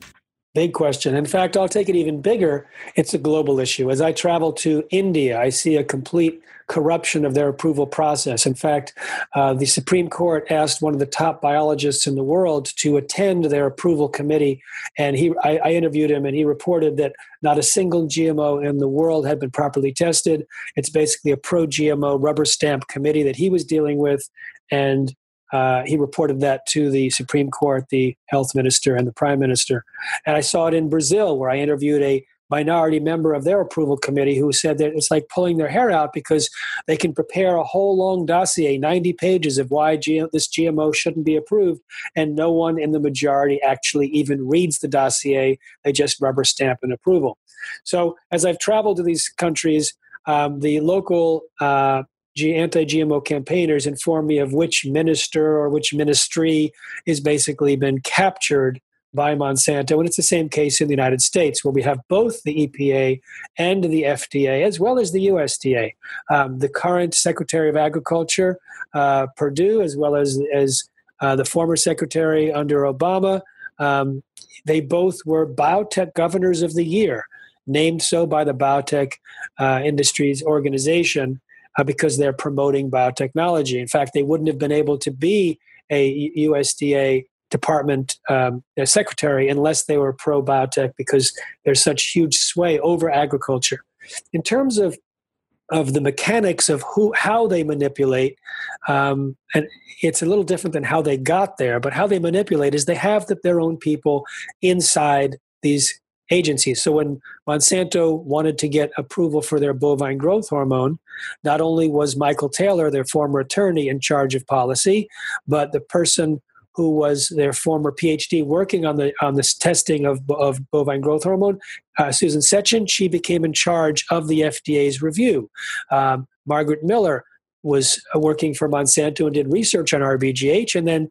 Big question. In fact, I'll take it even bigger. It's a global issue. As I travel to India, I see a complete corruption of their approval process. In fact, uh, the Supreme Court asked one of the top biologists in the world to attend their approval committee, and he I, I interviewed him, and he reported that not a single GMO in the world had been properly tested. It's basically a pro-GMO rubber stamp committee that he was dealing with, and uh, he reported that to the Supreme Court, the health minister, and the prime minister. And I saw it in Brazil, where I interviewed a minority member of their approval committee who said that it's like pulling their hair out because they can prepare a whole long dossier, 90 pages of why G- this GMO shouldn't be approved, and no one in the majority actually even reads the dossier. They just rubber stamp an approval. So as I've traveled to these countries, um, the local uh, anti-GMO campaigners inform me of which minister or which ministry is basically been captured by Monsanto. And it's the same case in the United States, where we have both the EPA and the FDA, as well as the USDA. Um, the current Secretary of Agriculture, uh, Perdue, as well as, as uh, the former secretary under Obama, um, they both were biotech governors of the year, named so by the Biotech uh, Industries Organization. Uh, because they're promoting biotechnology. In fact, they wouldn't have been able to be a USDA department um, secretary unless they were pro biotech because there's such huge sway over agriculture. In terms of of the mechanics of who how they manipulate, um, and it's a little different than how they got there. But how they manipulate is they have the, their own people inside these agencies. So when Monsanto wanted to get approval for their bovine growth hormone, not only was Michael Taylor, their former attorney, in charge of policy, but the person who was their former PhD working on the on this testing of, of bovine growth hormone, uh, Susan Sechen, she became in charge of the FDA's review. Um, Margaret Miller was working for Monsanto and did research on RBGH, and then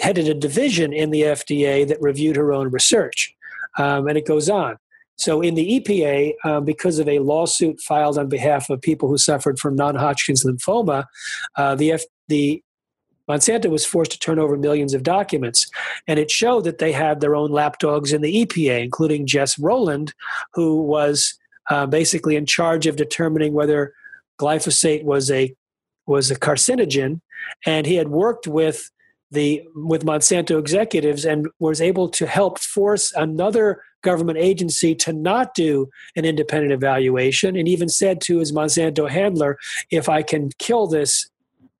headed a division in the FDA that reviewed her own research. Um, and it goes on. So, in the EPA, um, because of a lawsuit filed on behalf of people who suffered from non Hodgkin's lymphoma, uh, the, F- the Monsanto was forced to turn over millions of documents. And it showed that they had their own lapdogs in the EPA, including Jess Rowland, who was uh, basically in charge of determining whether glyphosate was a was a carcinogen. And he had worked with the with Monsanto executives and was able to help force another government agency to not do an independent evaluation and even said to his Monsanto handler, if I can kill this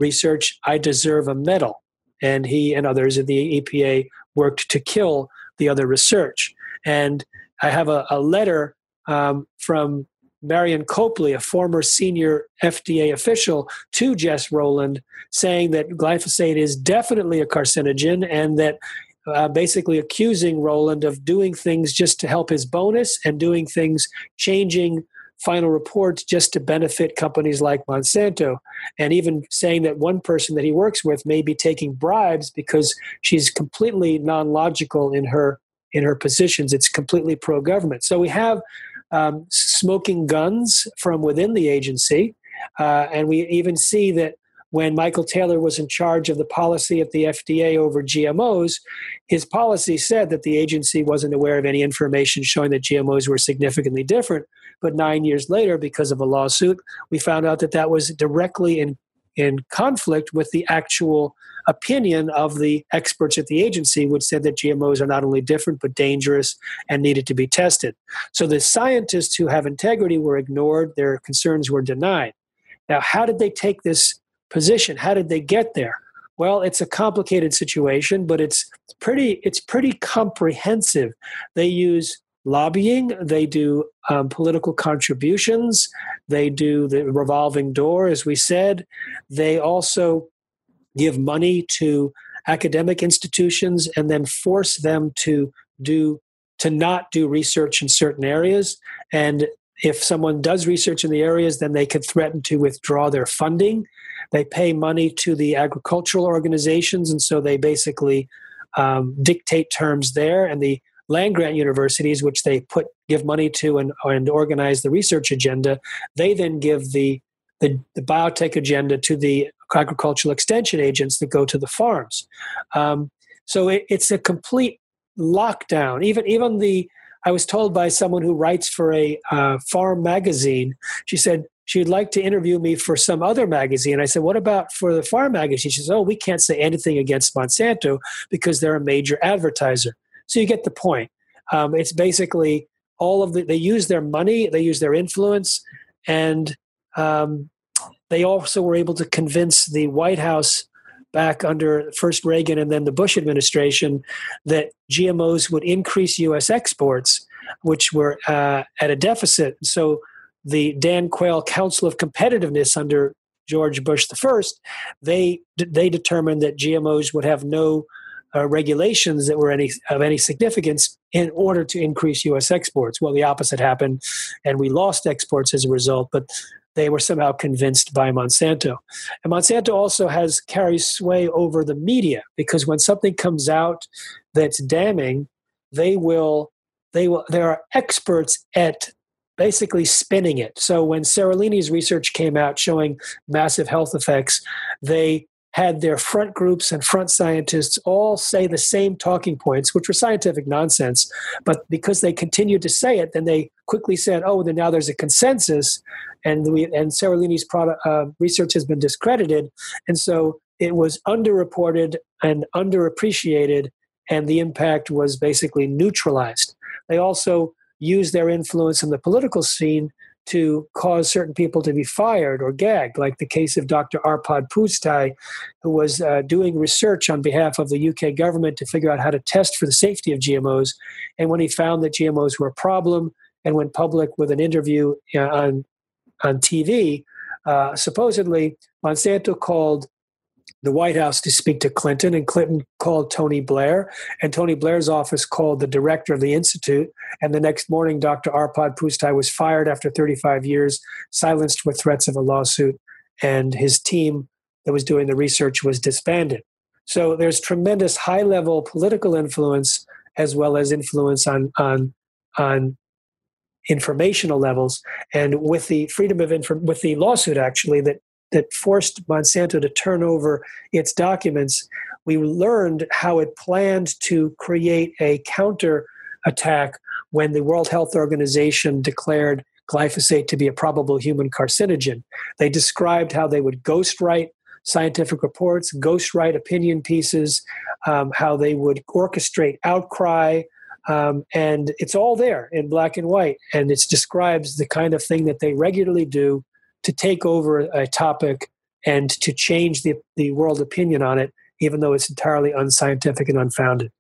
research, I deserve a medal. And he and others at the EPA worked to kill the other research. And I have a, a letter um, from Marion Copley, a former senior FDA official, to Jess Rowland, saying that glyphosate is definitely a carcinogen and that uh, basically accusing Rowland of doing things just to help his bonus and doing things changing final reports just to benefit companies like Monsanto, and even saying that one person that he works with may be taking bribes because she's completely non-logical in her in her positions. It's completely pro-government. So we have um, smoking guns from within the agency, uh, and we even see that when Michael Taylor was in charge of the policy at the FDA over GMOs, his policy said that the agency wasn't aware of any information showing that GMOs were significantly different. But nine years later, because of a lawsuit, we found out that that was directly in in conflict with the actual opinion of the experts at the agency, which said that GMOs are not only different but dangerous and needed to be tested. So the scientists who have integrity were ignored, their concerns were denied. Now, how did they take this position? How did they get there? Well, it's a complicated situation, but it's pretty it's pretty comprehensive. They use lobbying, they do um, political contributions, they do the revolving door, as we said. They also give money to academic institutions and then force them to do to not do research in certain areas. And if someone does research in the areas then they could threaten to withdraw their funding. They pay money to the agricultural organizations and so they basically um, dictate terms there and the land grant universities which they put give money to and, and organize the research agenda they then give the the, the biotech agenda to the agricultural extension agents that go to the farms. Um, so it, it's a complete lockdown. Even even the I was told by someone who writes for a uh, farm magazine. She said she'd like to interview me for some other magazine. I said, "What about for the farm magazine?" She says, "Oh, we can't say anything against Monsanto because they're a major advertiser." So you get the point. Um, it's basically all of the they use their money, they use their influence, and um, they also were able to convince the White House back under first Reagan and then the Bush administration that GMOs would increase U.S. exports, which were uh, at a deficit. So the Dan Quayle Council of Competitiveness under George Bush the first, they they determined that GMOs would have no uh, regulations that were any of any significance in order to increase U.S. exports. Well, the opposite happened, and we lost exports as a result. But they were somehow convinced by Monsanto. And Monsanto also has carries sway over the media because when something comes out that's damning, they will they will there are experts at basically spinning it. So when Seralini's research came out showing massive health effects, they had their front groups and front scientists all say the same talking points, which were scientific nonsense. But because they continued to say it, then they quickly said, "Oh, then now there's a consensus," and we and Seralini's product uh, research has been discredited, and so it was underreported and underappreciated, and the impact was basically neutralized. They also used their influence in the political scene to cause certain people to be fired or gagged, like the case of Dr. Arpad Pusztai, who was uh, doing research on behalf of the UK government to figure out how to test for the safety of GMOs. And when he found that GMOs were a problem and went public with an interview uh, on, on TV, uh, supposedly Monsanto called the White House to speak to Clinton, and Clinton called Tony Blair, and Tony Blair's office called the director of the institute. And the next morning, Dr. Arpad Pusztai was fired after 35 years, silenced with threats of a lawsuit, and his team that was doing the research was disbanded. So there's tremendous high-level political influence as well as influence on on on informational levels. And with the freedom of info, with the lawsuit actually that that forced Monsanto to turn over its documents, we learned how it planned to create a counter attack when the World Health Organization declared glyphosate to be a probable human carcinogen. They described how they would ghostwrite scientific reports, ghostwrite opinion pieces, um, how they would orchestrate outcry. Um, and it's all there in black and white. And it describes the kind of thing that they regularly do to take over a topic and to change the, the world opinion on it, even though it's entirely unscientific and unfounded.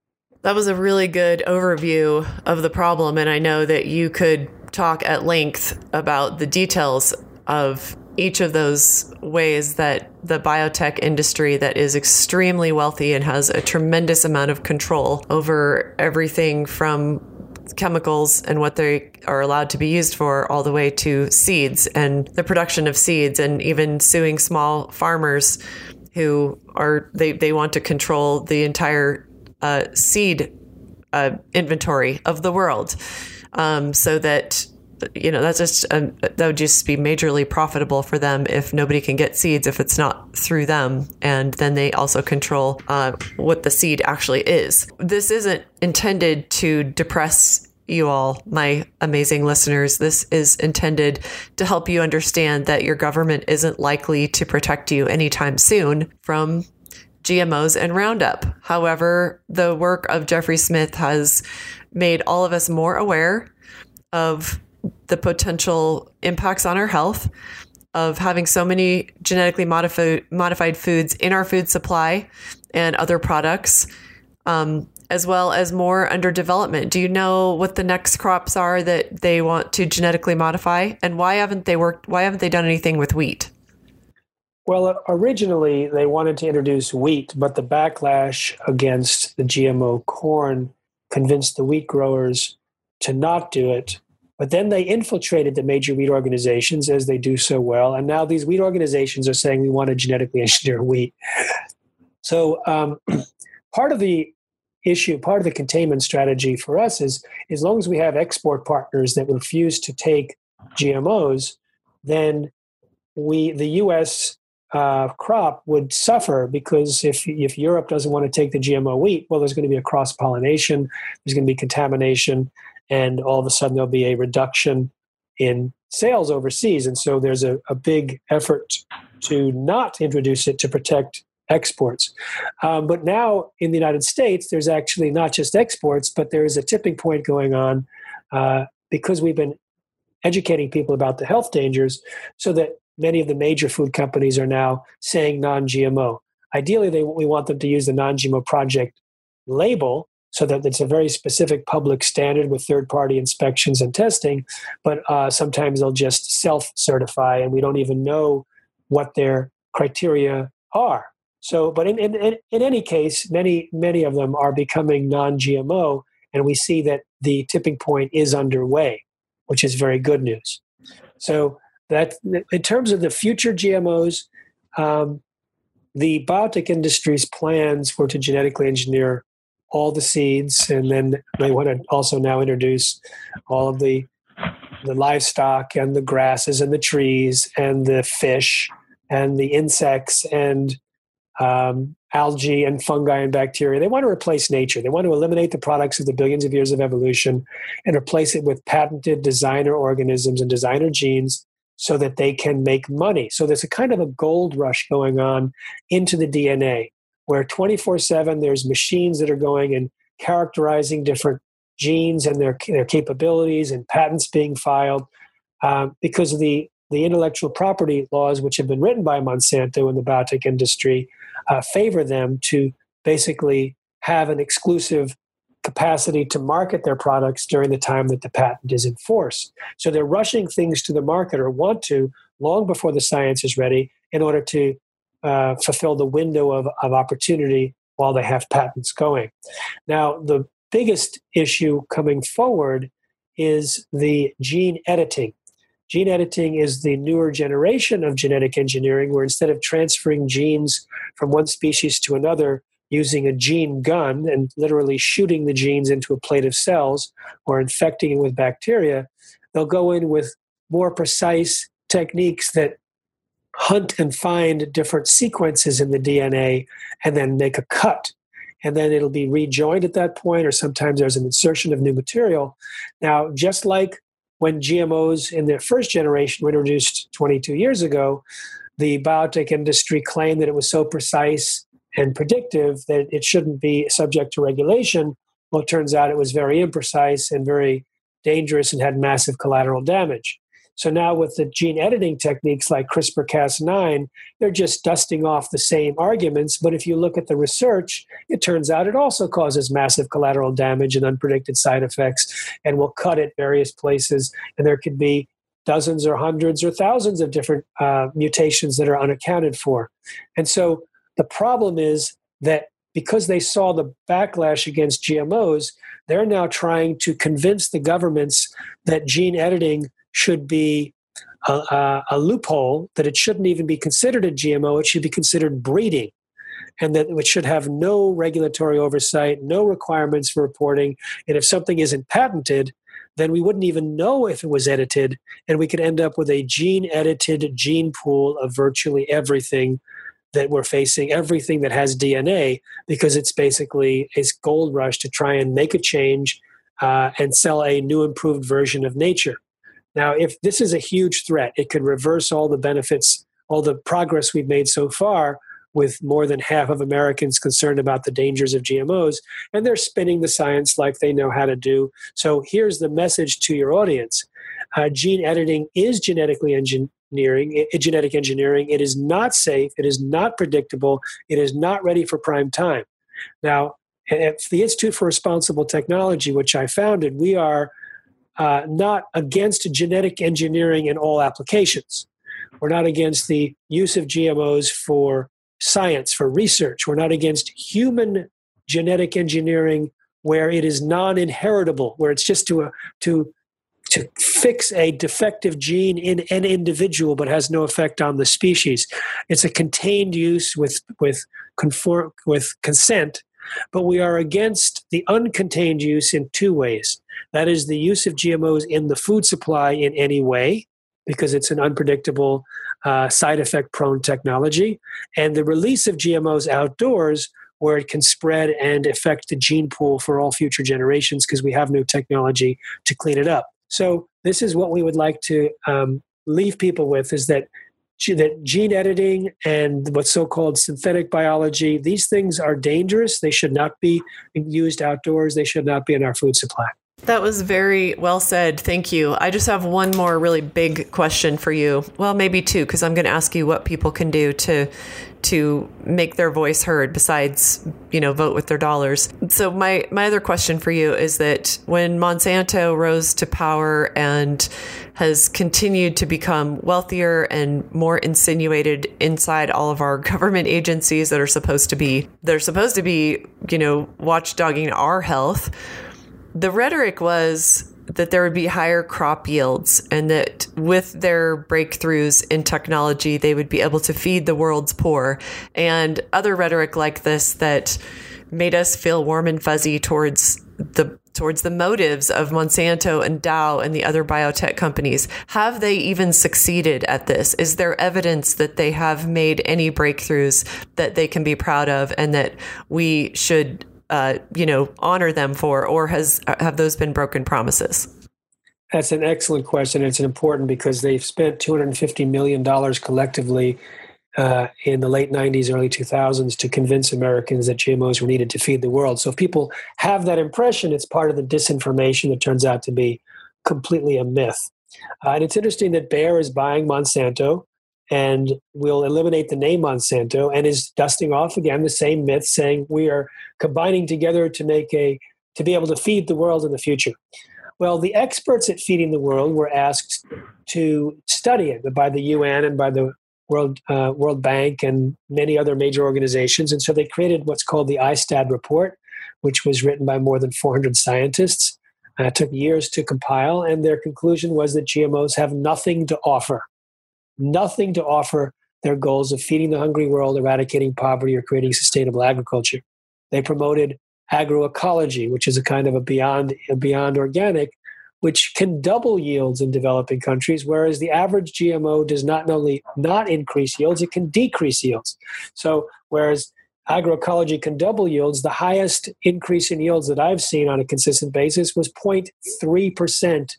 That was a really good overview of the problem. And I know that you could talk at length about the details of each of those ways that the biotech industry that is extremely wealthy and has a tremendous amount of control over everything from chemicals and what they are allowed to be used for, all the way to seeds and the production of seeds, and even suing small farmers who are they, they want to control the entire uh, seed uh, inventory of the world, um, so that you know that's just um, that would just be majorly profitable for them if nobody can get seeds if it's not through them and then they also control uh, what the seed actually is this isn't intended to depress you all, my amazing listeners. This is intended to help you understand that your government isn't likely to protect you anytime soon from GMOs and Roundup. However, the work of Jeffrey Smith has made all of us more aware of the potential impacts on our health of having so many genetically modified modified foods in our food supply and other products, um, as well as more under development. Do you know what the next crops are that they want to genetically modify, and why haven't they worked? Why haven't they done anything with wheat? Well, originally they wanted to introduce wheat, but the backlash against the GMO corn convinced the wheat growers to not do it. But then they infiltrated the major wheat organizations as they do so well. And now these wheat organizations are saying we want to genetically engineer wheat. So um, part of the issue, part of the containment strategy for us is as long as we have export partners that refuse to take GMOs, then we the U.S. Uh, crop would suffer because if if Europe doesn't want to take the GMO wheat, well, there's going to be a cross pollination, there's going to be contamination, and all of a sudden there'll be a reduction in sales overseas, and so there's a, a big effort to not introduce it to protect exports. Um, but now in the United States, there's actually not just exports, but there is a tipping point going on uh, because we've been educating people about the health dangers so that many of the major food companies are now saying non GMO. Ideally, they, we want them to use the non GMO project label so that it's a very specific public standard with third party inspections and testing. But uh, sometimes they'll just self certify, and we don't even know what their criteria are. So, but in, in, in any case, many, many of them are becoming non GMO, and we see that the tipping point is underway, which is very good news. So, that in terms of the future GMOs, um, the biotech industry's plans were to genetically engineer all the seeds, and then they want to also now introduce all of the the livestock and the grasses and the trees and the fish and the insects and um, algae and fungi and bacteria. They want to replace nature. They want to eliminate the products of the billions of years of evolution and replace it with patented designer organisms and designer genes so that they can make money. So there's a kind of a gold rush going on into the DNA where 24 7 there's machines that are going and characterizing different genes and their, their capabilities and patents being filed um, because of the, the intellectual property laws which have been written by Monsanto and the biotech industry uh, favor them to basically have an exclusive capacity to market their products during the time that the patent is in force. So they're rushing things to the market or want to long before the science is ready in order to uh, fulfill the window of, of opportunity while they have patents going. Now, the biggest issue coming forward is the gene editing. Gene editing is the newer generation of genetic engineering, where instead of transferring genes from one species to another using a gene gun and literally shooting the genes into a plate of cells or infecting it with bacteria, they'll go in with more precise techniques that hunt and find different sequences in the DNA and then make a cut. And then it'll be rejoined at that point, or sometimes there's an insertion of new material. Now, just like when GMOs in their first generation were introduced 22 years ago, the biotech industry claimed that it was so precise and predictive that it shouldn't be subject to regulation. Well, it turns out it was very imprecise and very dangerous and had massive collateral damage. So now with the gene editing techniques like CRISPR Cas9, they're just dusting off the same arguments. But if you look at the research, it turns out it also causes massive collateral damage and unpredicted side effects and will cut at various places. And there could be dozens or hundreds or thousands of different uh, mutations that are unaccounted for. And so the problem is that because they saw the backlash against GMOs, they're now trying to convince the governments that gene editing should be a, a, a, loophole, that it shouldn't even be considered a GMO, it should be considered breeding, and that it should have no regulatory oversight, no requirements for reporting. And if something isn't patented, then we wouldn't even know if it was edited, and we could end up with a gene edited gene pool of virtually everything that we're facing, everything that has DNA, because it's basically a gold rush to try and make a change uh, and sell a new improved version of nature. Now, if this is a huge threat, it could reverse all the benefits, all the progress we've made so far with more than half of Americans concerned about the dangers of GMOs, and they're spinning the science like they know how to do. So here's the message to your audience uh, gene editing is genetically engineering, genetic engineering. It is not safe, it is not predictable, it is not ready for prime time. Now, at the Institute for Responsible Technology, which I founded, we are uh, not against genetic engineering in all applications. We're not against the use of GMOs for science, for research. We're not against human genetic engineering where it is non-inheritable, where it's just to a, to to fix a defective gene in an individual but has no effect on the species. It's a contained use with with conform with consent, but we are against the uncontained use in two ways. That is the use of GMOs in the food supply in any way, because it's an unpredictable, uh, side effect prone technology, and the release of GMOs outdoors where it can spread and affect the gene pool for all future generations because we have no technology to clean it up. So this is what we would like to um, leave people with: is that that gene editing and what's so-called synthetic biology these things are dangerous they should not be used outdoors they should not be in our food supply that was very well said. Thank you. I just have one more really big question for you. Well, maybe two, because I'm going to ask you what people can do to to make their voice heard besides, you know, vote with their dollars. So my my other question for you is that when Monsanto rose to power and has continued to become wealthier and more insinuated inside all of our government agencies that are supposed to be they're supposed to be, you know, watchdogging our health the rhetoric was that there would be higher crop yields and that with their breakthroughs in technology, they would be able to feed the world's poor. And other rhetoric like this that made us feel warm and fuzzy towards the towards the motives of Monsanto and Dow and the other biotech companies. Have they even succeeded at this? Is there evidence that they have made any breakthroughs that they can be proud of and that we should uh, you know, honor them for, or has have those been broken promises? That's an excellent question. It's important because they've spent 250 million dollars collectively uh, in the late 90s, early 2000s to convince Americans that GMOs were needed to feed the world. So if people have that impression, it's part of the disinformation that turns out to be completely a myth. Uh, and it's interesting that Bayer is buying Monsanto and we'll eliminate the name Monsanto and is dusting off again the same myth, saying we are combining together to make a to be able to feed the world in the future. Well, the experts at Feeding the World were asked to study it by the UN and by the World uh, World Bank and many other major organizations, and so they created what's called the IAASTD report, which was written by more than 400 scientists. Uh, it took years to compile, and their conclusion was that GMOs have nothing to offer nothing to offer their goals of feeding the hungry world, eradicating poverty, or creating sustainable agriculture. They promoted agroecology, which is a kind of a beyond a beyond organic, which can double yields in developing countries, whereas the average GMO does not only not increase yields, it can decrease yields. So whereas agroecology can double yields, the highest increase in yields that I've seen on a consistent basis was 0.3%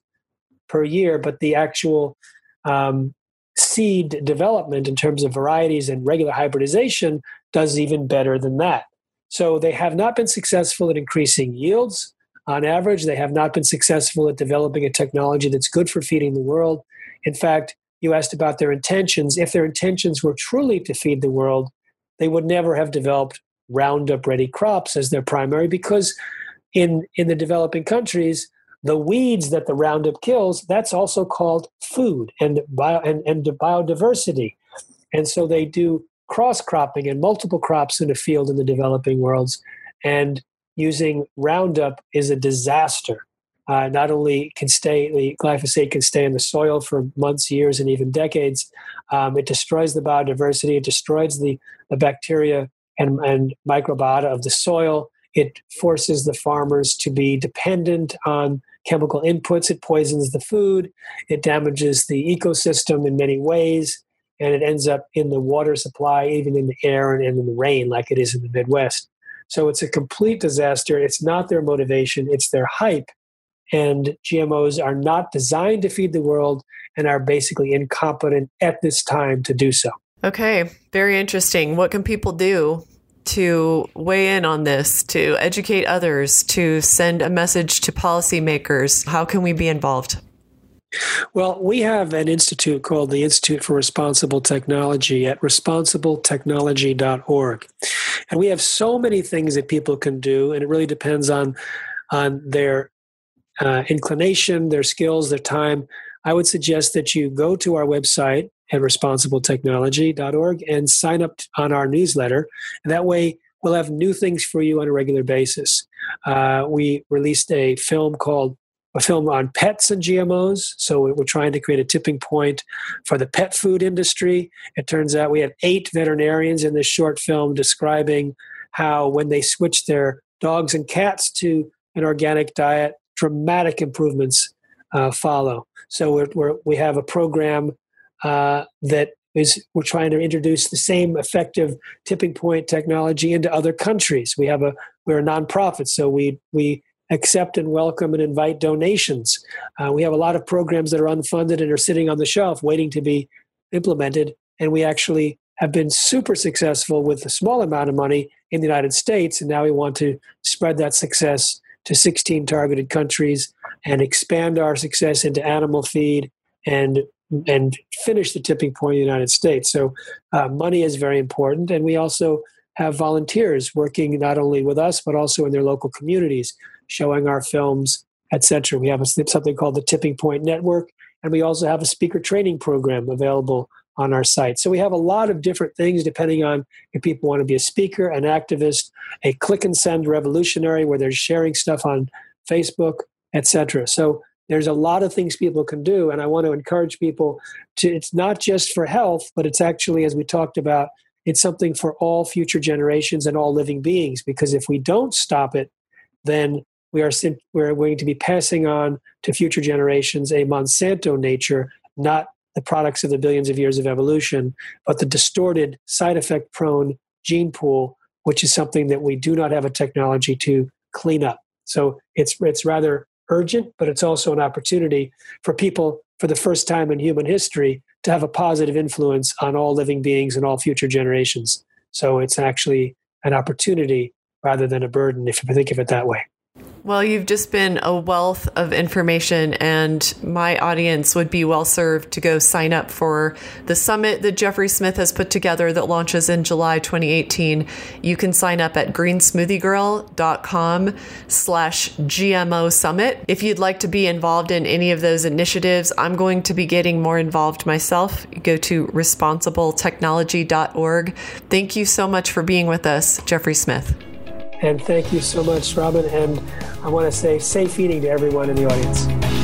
per year, but the actual um, seed development in terms of varieties and regular hybridization does even better than that. So they have not been successful at increasing yields. On average, they have not been successful at developing a technology that's good for feeding the world. In fact, you asked about their intentions. If their intentions were truly to feed the world, they would never have developed Roundup ready crops as their primary because in, in the developing countries, the weeds that the Roundup kills, that's also called food and, bio, and, and biodiversity. And so they do cross cropping and multiple crops in a field in the developing worlds. And using Roundup is a disaster. Uh, not only can stay the glyphosate can stay in the soil for months, years, and even decades. Um, it destroys the biodiversity. It destroys the, the bacteria and, and microbiota of the soil. It forces the farmers to be dependent on chemical inputs. It poisons the food. It damages the ecosystem in many ways. And it ends up in the water supply, even in the air and in the rain, like it is in the Midwest. So it's a complete disaster. It's not their motivation, it's their hype and GMOs are not designed to feed the world and are basically incompetent at this time to do so. Okay, very interesting. What can people do to weigh in on this, to educate others, to send a message to policymakers? How can we be involved? Well, we have an institute called the Institute for Responsible Technology at responsibletechnology.org. And we have so many things that people can do, and it really depends on, on their uh, inclination, their skills, their time. I would suggest that you go to our website at responsibletechnology.org and sign up on our newsletter. And that way, we'll have new things for you on a regular basis. Uh, we released a film called a film on pets and GMOs. So we're trying to create a tipping point for the pet food industry. It turns out we had eight veterinarians in this short film describing how when they switched their dogs and cats to an organic diet, dramatic improvements uh, follow. So we're, we're, we have a program uh, that is we're trying to introduce the same effective tipping point technology into other countries. We have a we're a nonprofit, so we we accept and welcome and invite donations. Uh, we have a lot of programs that are unfunded and are sitting on the shelf waiting to be implemented. And we actually have been super successful with a small amount of money in the United States. And now we want to spread that success to 16 targeted countries and expand our success into animal feed and and finish the tipping point in the United States. So uh, money is very important. And we also have volunteers working not only with us, but also in their local communities showing our films, etc. We have a, something called the Tipping Point Network, and we also have a speaker training program available on our site. So we have a lot of different things depending on if people want to be a speaker, an activist, a click and send revolutionary where they're sharing stuff on Facebook, etc. So there's a lot of things people can do and I want to encourage people to it's not just for health, but it's actually as we talked about it's something for all future generations and all living beings because if we don't stop it then we are we're going to be passing on to future generations a Monsanto nature, not the products of the billions of years of evolution, but the distorted, side effect prone gene pool, which is something that we do not have a technology to clean up. So it's it's rather urgent, but it's also an opportunity for people for the first time in human history to have a positive influence on all living beings and all future generations. So it's actually an opportunity rather than a burden if you think of it that way. Well, you've just been a wealth of information, and my audience would be well served to go sign up for the summit that Jeffrey Smith has put together that launches in July 2018. You can sign up at greensmoothiegirl.com slash GMO summit. If you'd like to be involved in any of those initiatives, I'm going to be getting more involved myself. Go to responsibletechnology.org. Thank you so much for being with us, Jeffrey Smith. And thank you so much, Robin. And I want to say safe eating to everyone in the audience.